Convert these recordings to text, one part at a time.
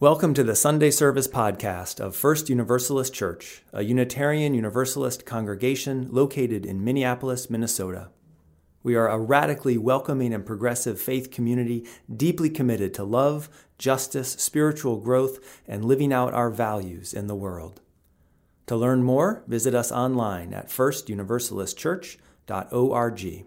Welcome to the Sunday Service podcast of First Universalist Church, a Unitarian Universalist congregation located in Minneapolis, Minnesota. We are a radically welcoming and progressive faith community deeply committed to love, justice, spiritual growth, and living out our values in the world. To learn more, visit us online at firstuniversalistchurch.org.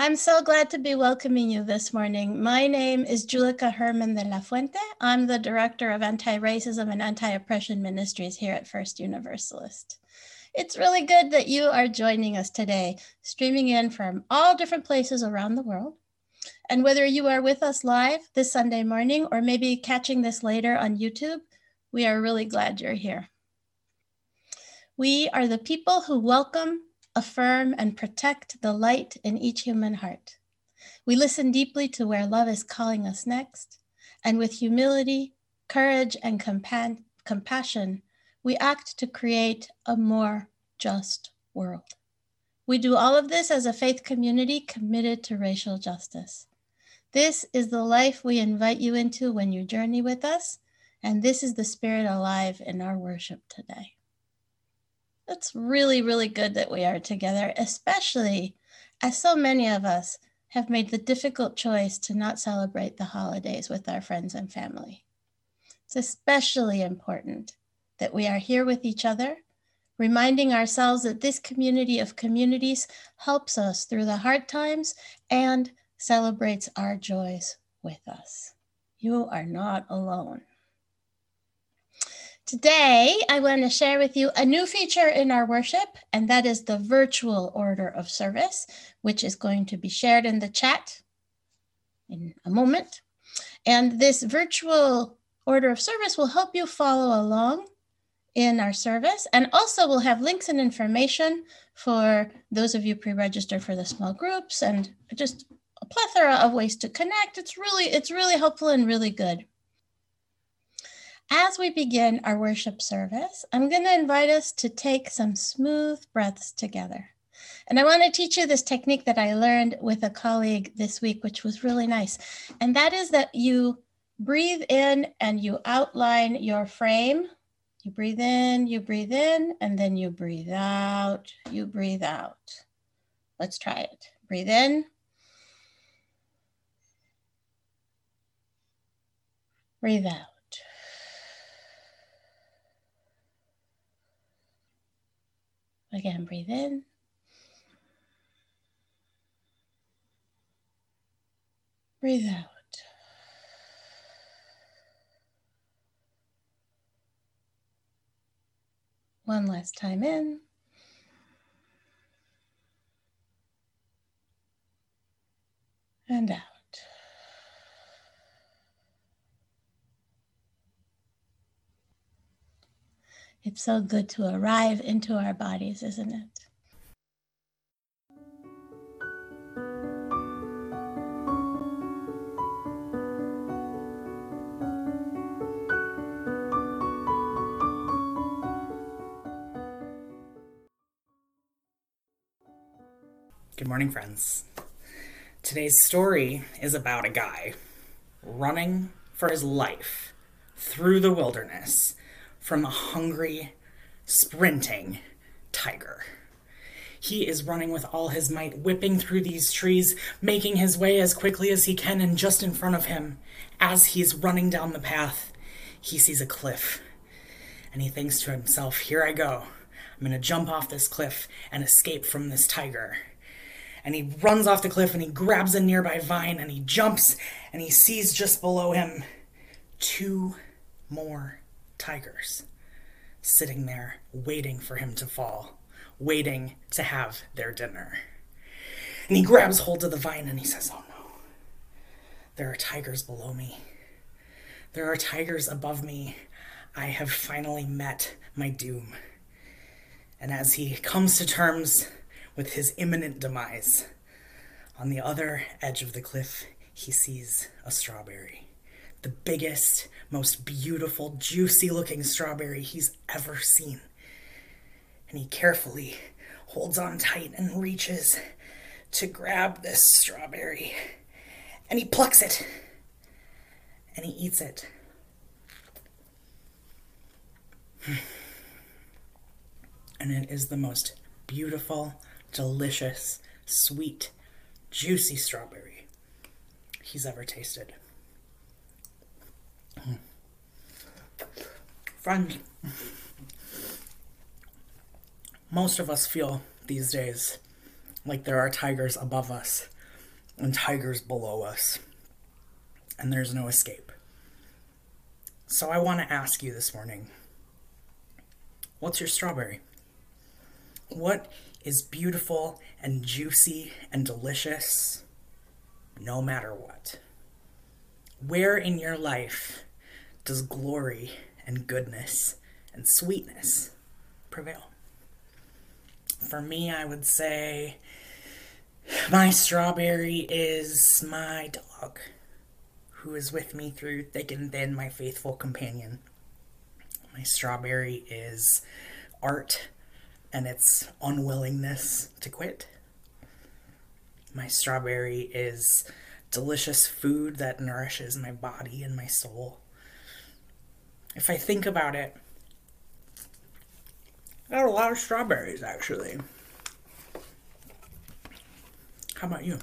I'm so glad to be welcoming you this morning. My name is Julica Hermann de la Fuente. I'm the Director of Anti Racism and Anti Oppression Ministries here at First Universalist. It's really good that you are joining us today, streaming in from all different places around the world. And whether you are with us live this Sunday morning or maybe catching this later on YouTube, we are really glad you're here. We are the people who welcome, affirm, and protect the light in each human heart. We listen deeply to where love is calling us next, and with humility, courage, and compa- compassion, we act to create a more just world. We do all of this as a faith community committed to racial justice. This is the life we invite you into when you journey with us, and this is the spirit alive in our worship today. It's really, really good that we are together, especially as so many of us have made the difficult choice to not celebrate the holidays with our friends and family. It's especially important that we are here with each other, reminding ourselves that this community of communities helps us through the hard times and celebrates our joys with us. You are not alone. Today, I want to share with you a new feature in our worship, and that is the virtual order of service, which is going to be shared in the chat in a moment. And this virtual order of service will help you follow along in our service, and also we'll have links and information for those of you pre-registered for the small groups and just a plethora of ways to connect. It's really, it's really helpful and really good. As we begin our worship service, I'm going to invite us to take some smooth breaths together. And I want to teach you this technique that I learned with a colleague this week, which was really nice. And that is that you breathe in and you outline your frame. You breathe in, you breathe in, and then you breathe out, you breathe out. Let's try it. Breathe in. Breathe out. Again, breathe in. Breathe out. One last time in. And out. It's so good to arrive into our bodies, isn't it? Good morning, friends. Today's story is about a guy running for his life through the wilderness from a hungry, sprinting tiger. He is running with all his might, whipping through these trees, making his way as quickly as he can, and just in front of him, as he's running down the path, he sees a cliff. And he thinks to himself, Here I go. I'm going to jump off this cliff and escape from this tiger. And he runs off the cliff and he grabs a nearby vine and he jumps and he sees just below him two more tigers sitting there waiting for him to fall, waiting to have their dinner. And he grabs hold of the vine and he says, Oh no, there are tigers below me. There are tigers above me. I have finally met my doom. And as he comes to terms with his imminent demise, on the other edge of the cliff, he sees a strawberry the biggest, most beautiful, juicy looking strawberry he's ever seen. And he carefully holds on tight and reaches to grab this strawberry. And he plucks it. and he eats it. And it is the most beautiful, delicious, sweet, juicy strawberry he's ever tasted. Friends, most of us feel these days like there are tigers above us and tigers below us, and there's no escape. So I want to ask you this morning what's your strawberry? What is beautiful and juicy and delicious no matter what? Where in your life does glory and goodness and sweetness prevail? For me, I would say my strawberry is my dog, who is with me through thick and thin, my faithful companion. My strawberry is art and its unwillingness to quit. My strawberry is delicious food that nourishes my body and my soul. If I think about it, I got a lot of strawberries actually. How about you?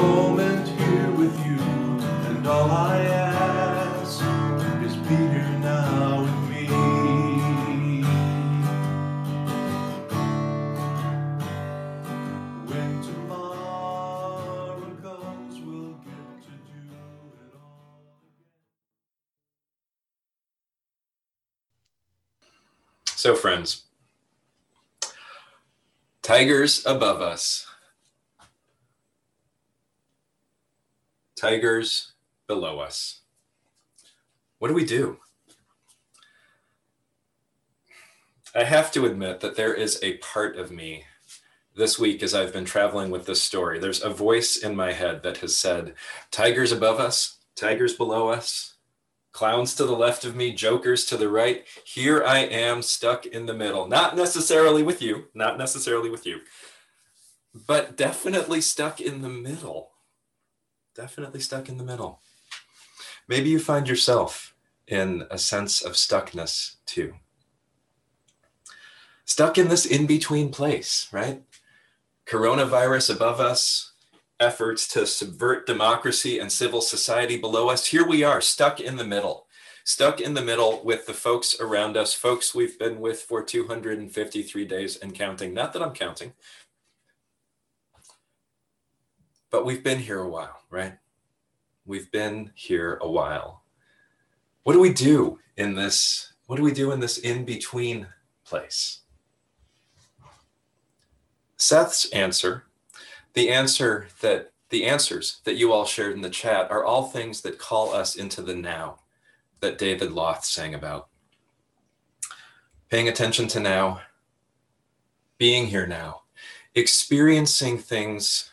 Moment here with you, and all I ask is be here now with me. When tomorrow comes, we'll get to do it all again. So, friends, tigers above us, tigers below us. What do we do? I have to admit that there is a part of me this week as I've been traveling with this story. There's a voice in my head that has said, Tigers above us, tigers below us, clowns to the left of me, jokers to the right. Here I am stuck in the middle. Not necessarily with you, not necessarily with you, but definitely stuck in the middle. Definitely stuck in the middle. Maybe you find yourself in a sense of stuckness too. Stuck in this in between place, right? Coronavirus above us, efforts to subvert democracy and civil society below us. Here we are, stuck in the middle, stuck in the middle with the folks around us, folks we've been with for 253 days and counting. Not that I'm counting, but we've been here a while, right? We've been here a while. What do we do in this? What do we do in this in between place? Seth's answer the answer that the answers that you all shared in the chat are all things that call us into the now that David Loth sang about. Paying attention to now, being here now, experiencing things,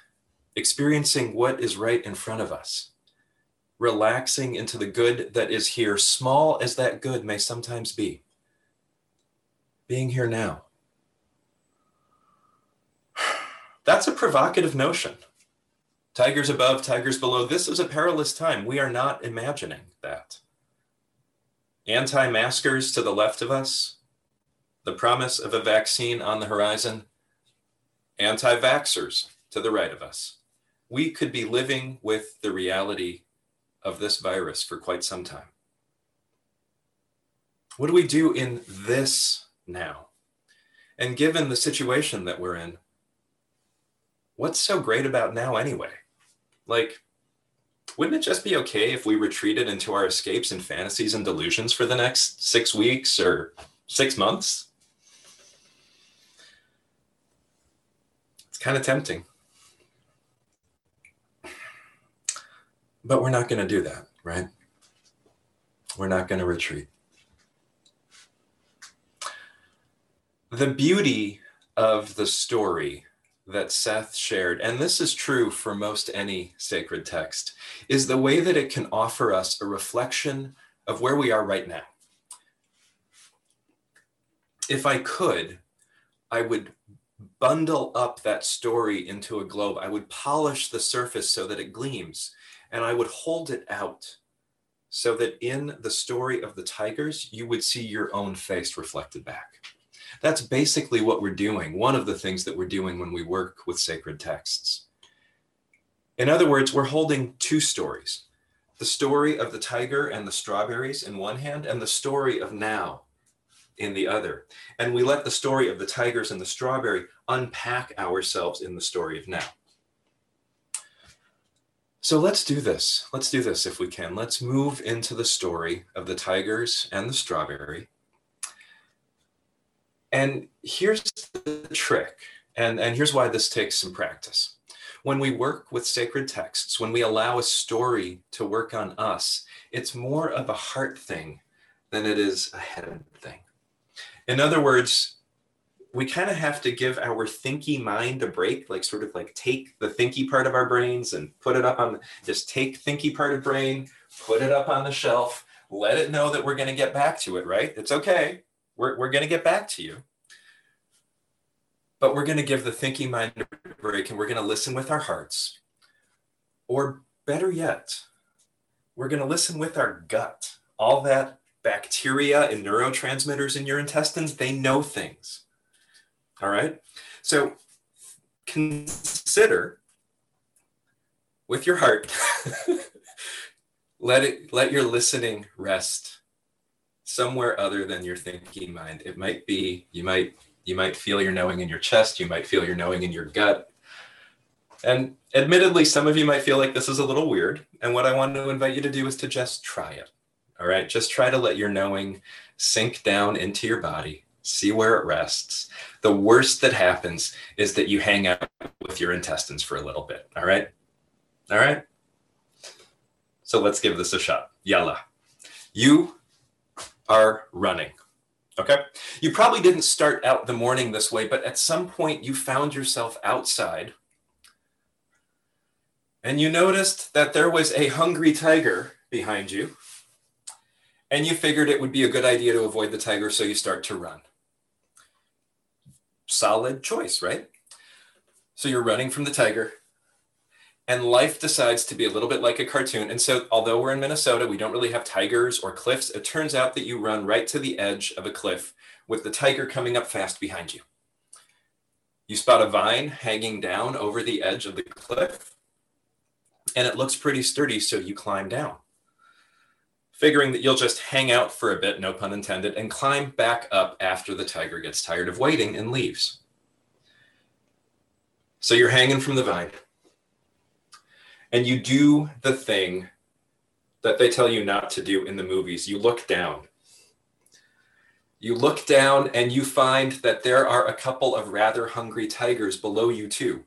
experiencing what is right in front of us, relaxing into the good that is here, small as that good may sometimes be. Being here now. That's a provocative notion. Tigers above, tigers below. This is a perilous time. We are not imagining that. Anti maskers to the left of us, the promise of a vaccine on the horizon, anti vaxxers to the right of us. We could be living with the reality of this virus for quite some time. What do we do in this now? And given the situation that we're in, what's so great about now anyway? Like, wouldn't it just be okay if we retreated into our escapes and fantasies and delusions for the next six weeks or six months? It's kind of tempting. But we're not going to do that, right? We're not going to retreat. The beauty of the story that Seth shared, and this is true for most any sacred text, is the way that it can offer us a reflection of where we are right now. If I could, I would bundle up that story into a globe. I would polish the surface so that it gleams, and I would hold it out so that in the story of the tigers, you would see your own face reflected back. That's basically what we're doing, one of the things that we're doing when we work with sacred texts. In other words, we're holding two stories the story of the tiger and the strawberries in one hand, and the story of now in the other. And we let the story of the tigers and the strawberry unpack ourselves in the story of now. So let's do this. Let's do this if we can. Let's move into the story of the tigers and the strawberry and here's the trick, and, and here's why this takes some practice. When we work with sacred texts, when we allow a story to work on us, it's more of a heart thing than it is a head thing. In other words, we kind of have to give our thinky mind a break, like sort of like take the thinky part of our brains and put it up on, just take thinky part of brain, put it up on the shelf, let it know that we're going to get back to it, right? It's okay. We're, we're going to get back to you. But we're going to give the thinking mind a break and we're going to listen with our hearts. Or better yet, we're going to listen with our gut. All that bacteria and neurotransmitters in your intestines, they know things. All right. So consider with your heart, let it let your listening rest somewhere other than your thinking mind. It might be, you might, you might feel your knowing in your chest, you might feel your knowing in your gut. And admittedly, some of you might feel like this is a little weird. And what I want to invite you to do is to just try it. All right. Just try to let your knowing sink down into your body, see where it rests. The worst that happens is that you hang out with your intestines for a little bit. All right. All right. So let's give this a shot. Yalla. You are running. Okay. You probably didn't start out the morning this way, but at some point you found yourself outside and you noticed that there was a hungry tiger behind you. And you figured it would be a good idea to avoid the tiger, so you start to run. Solid choice, right? So you're running from the tiger and life decides to be a little bit like a cartoon. And so, although we're in Minnesota, we don't really have tigers or cliffs. It turns out that you run right to the edge of a cliff with the tiger coming up fast behind you. You spot a vine hanging down over the edge of the cliff, and it looks pretty sturdy, so you climb down. Figuring that you'll just hang out for a bit, no pun intended, and climb back up after the tiger gets tired of waiting and leaves. So you're hanging from the vine and you do the thing that they tell you not to do in the movies. You look down. You look down and you find that there are a couple of rather hungry tigers below you, too.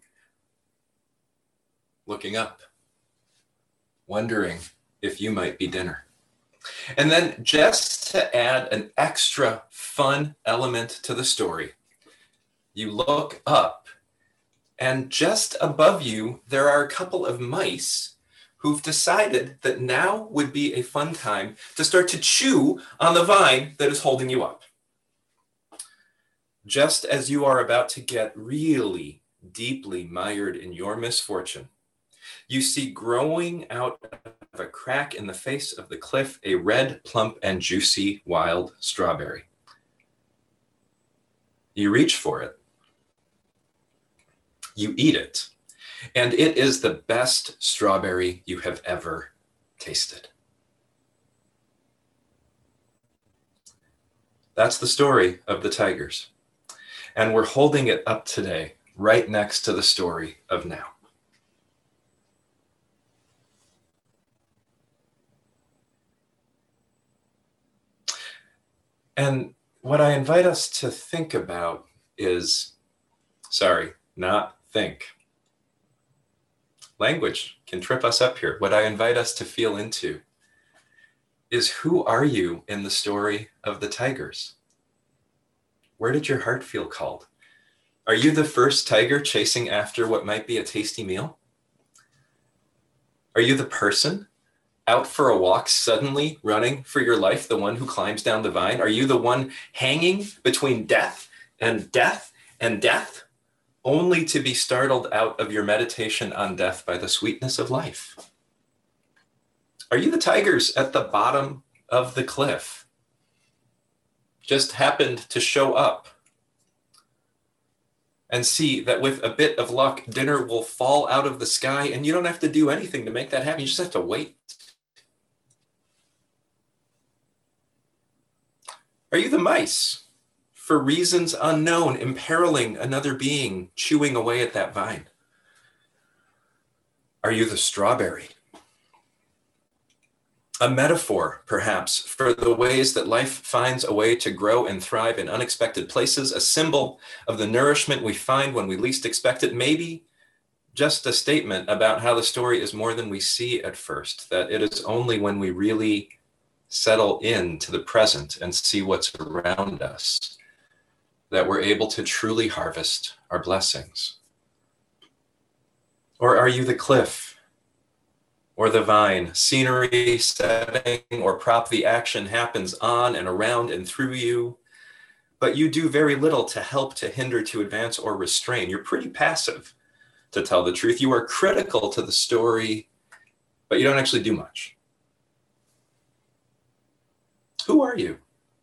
Looking up, wondering if you might be dinner. And then, just to add an extra fun element to the story, you look up and just above you, there are a couple of mice who've decided that now would be a fun time to start to chew on the vine that is holding you up. Just as you are about to get really deeply mired in your misfortune, you see growing out of a crack in the face of the cliff a red, plump, and juicy wild strawberry. You reach for it you eat it. And it is the best strawberry you have ever tasted. That's the story of the tigers. And we're holding it up today, right next to the story of now. And what I invite us to think about is sorry, not think. Language can trip us up here. What I invite us to feel into is who are you in the story of the tigers? Where did your heart feel called? Are you the first tiger chasing after what might be a tasty meal? Are you the person out for a walk, suddenly running for your life, the one who climbs down the vine? Are you the one hanging between death and death and death, only to be startled out of your meditation on death by the sweetness of life? Are you the tigers at the bottom of the cliff? Just happened to show up and see that with a bit of luck, dinner will fall out of the sky and you don't have to do anything to make that happen. You just have to wait. Are you the mice? For reasons unknown, imperiling another being, chewing away at that vine? Are you the strawberry? A metaphor, perhaps, for the ways that life finds a way to grow and thrive in unexpected places, a symbol of the nourishment we find when we least expect it, maybe just a statement about how the story is more than we see at first, that it is only when we really settle into the present and see what's around us that we're able to truly harvest our blessings? Or are you the cliff or the vine, scenery, setting, or prop the action happens on and around and through you, but you do very little to help, to hinder, to advance, or restrain? You're pretty passive, to tell the truth. You are critical to the story, but you don't actually do much. Who are you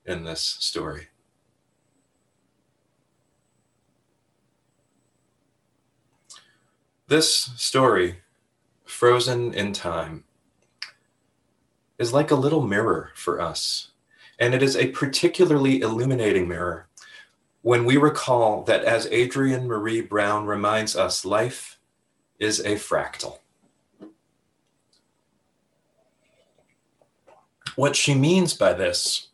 in this story? This story, frozen in time, is like a little mirror for us. And it is a particularly illuminating mirror when we recall that, as Adrienne Maree Brown reminds us, life is a fractal. What she means by this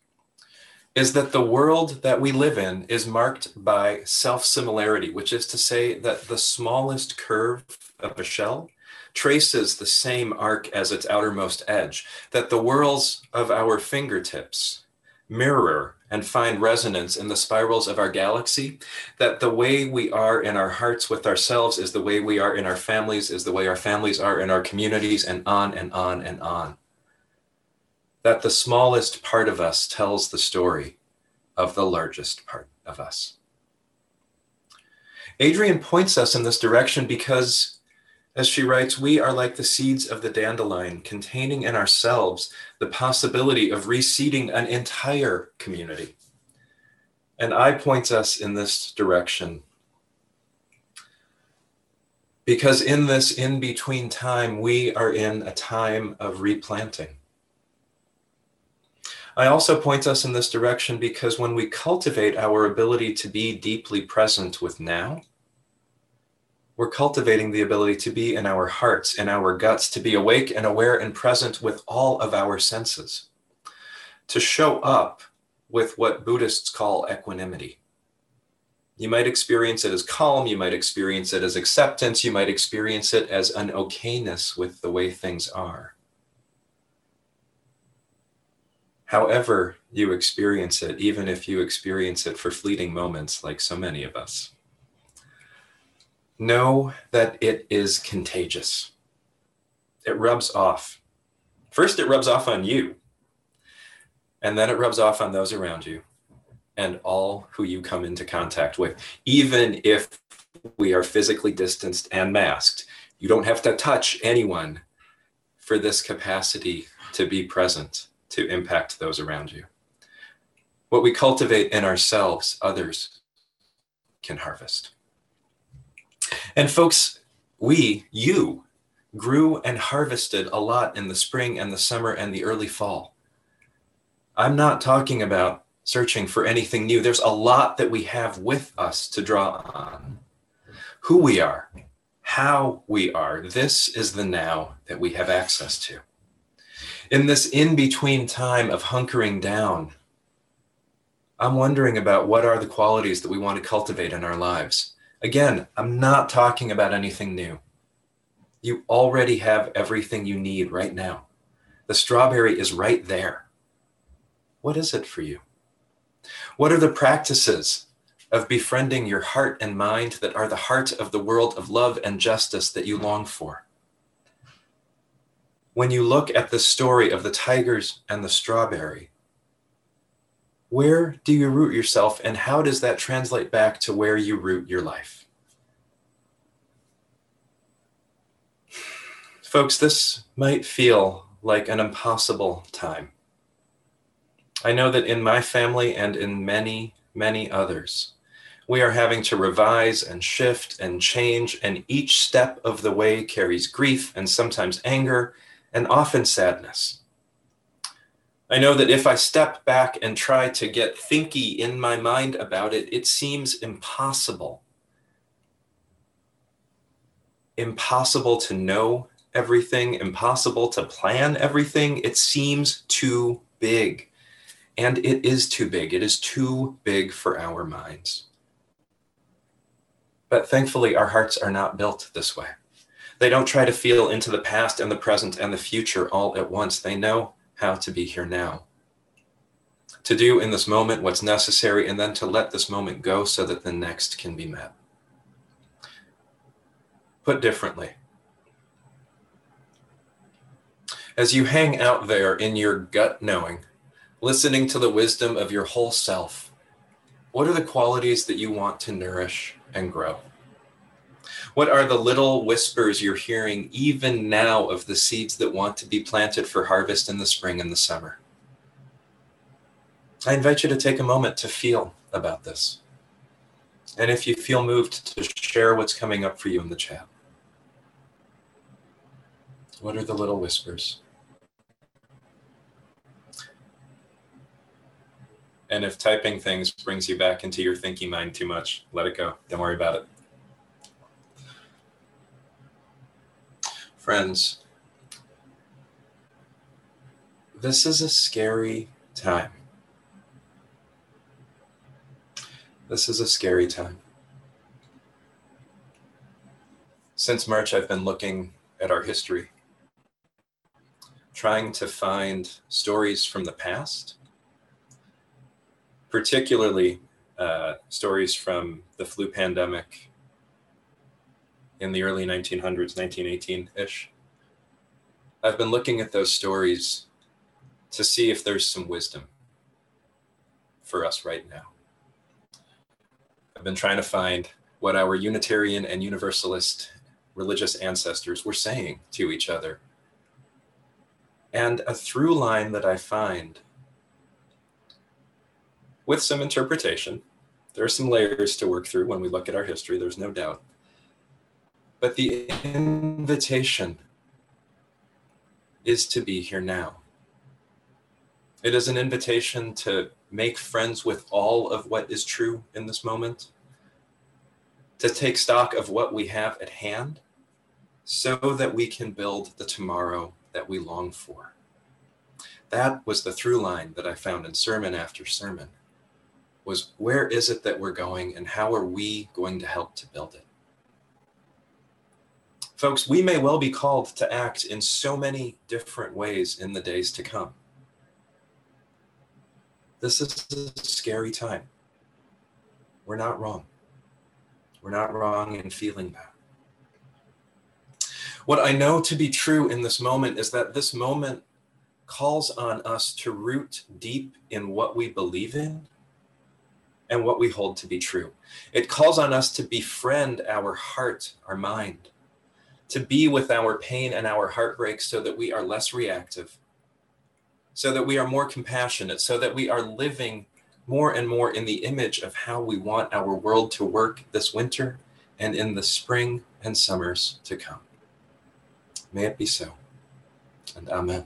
is that the world that we live in is marked by self similarity, which is to say that the smallest curve of a shell traces the same arc as its outermost edge, that the whorls of our fingertips mirror and find resonance in the spirals of our galaxy, that the way we are in our hearts with ourselves is the way we are in our families, is the way our families are in our communities, and on and on and on that the smallest part of us tells the story of the largest part of us. Adrienne points us in this direction because, as she writes, we are like the seeds of the dandelion, containing in ourselves the possibility of reseeding an entire community. And I points us in this direction because in this in between time, we are in a time of replanting. I also point us in this direction because when we cultivate our ability to be deeply present with now, we're cultivating the ability to be in our hearts, in our guts, to be awake and aware and present with all of our senses, to show up with what Buddhists call equanimity. You might experience it as calm, you might experience it as acceptance, you might experience it as an okayness with the way things are however you experience it, even if you experience it for fleeting moments, like so many of us. Know that it is contagious. It rubs off. First, it rubs off on you, and then it rubs off on those around you and all who you come into contact with, even if we are physically distanced and masked. You don't have to touch anyone for this capacity to be present to impact those around you. What we cultivate in ourselves, others can harvest. And folks, we, you, grew and harvested a lot in the spring and the summer and the early fall. I'm not talking about searching for anything new. There's a lot that we have with us to draw on. Who we are, how we are, this is the now that we have access to. In this in between time of hunkering down, I'm wondering about what are the qualities that we want to cultivate in our lives. Again, I'm not talking about anything new. You already have everything you need right now. The strawberry is right there. What is it for you? What are the practices of befriending your heart and mind that are the heart of the world of love and justice that you long for? When you look at the story of the tigers and the strawberry, where do you root yourself and how does that translate back to where you root your life? Folks, this might feel like an impossible time. I know that in my family and in many, many others, we are having to revise and shift and change, and each step of the way carries grief and sometimes anger and often sadness. I know that if I step back and try to get thinky in my mind about it, it seems impossible. Impossible to know everything, impossible to plan everything. It seems too big. And it is too big. It is too big for our minds. But thankfully, our hearts are not built this way. They don't try to feel into the past and the present and the future all at once. They know how to be here now. To do in this moment what's necessary and then to let this moment go so that the next can be met. Put differently, as you hang out there in your gut knowing, listening to the wisdom of your whole self, what are the qualities that you want to nourish and grow? What are the little whispers you're hearing even now of the seeds that want to be planted for harvest in the spring and the summer? I invite you to take a moment to feel about this. And if you feel moved to share what's coming up for you in the chat. What are the little whispers? And if typing things brings you back into your thinking mind too much, let it go. Don't worry about it. Friends, this is a scary time. This is a scary time. Since March, I've been looking at our history, trying to find stories from the past particularly uh, stories from the flu pandemic in the early 1900s, 1918 ish. I've been looking at those stories to see if there's some wisdom for us right now. I've been trying to find what our Unitarian and Universalist religious ancestors were saying to each other. And a through line that I find with some interpretation. There are some layers to work through when we look at our history, there's no doubt. But the invitation is to be here now. It is an invitation to make friends with all of what is true in this moment, to take stock of what we have at hand so that we can build the tomorrow that we long for. That was the through line that I found in sermon after sermon was where is it that we're going and how are we going to help to build it? Folks, we may well be called to act in so many different ways in the days to come. This is a scary time. We're not wrong. We're not wrong in feeling that. What I know to be true in this moment is that this moment calls on us to root deep in what we believe in and what we hold to be true. It calls on us to befriend our heart, our mind, to be with our pain and our heartbreak so that we are less reactive, so that we are more compassionate, so that we are living more and more in the image of how we want our world to work this winter and in the spring and summers to come. May it be so. And amen.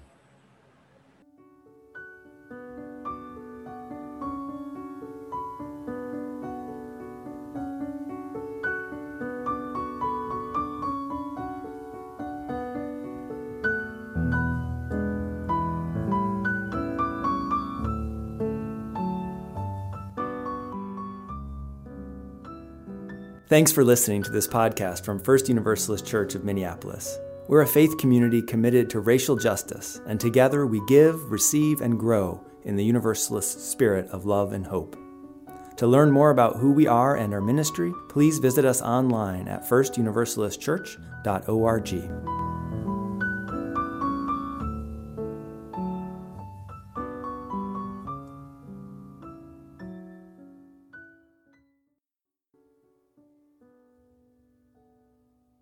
Thanks for listening to this podcast from First Universalist Church of Minneapolis. We're a faith community committed to racial justice, and together we give, receive, and grow in the Universalist spirit of love and hope. To learn more about who we are and our ministry, please visit us online at firstuniversalistchurch.org.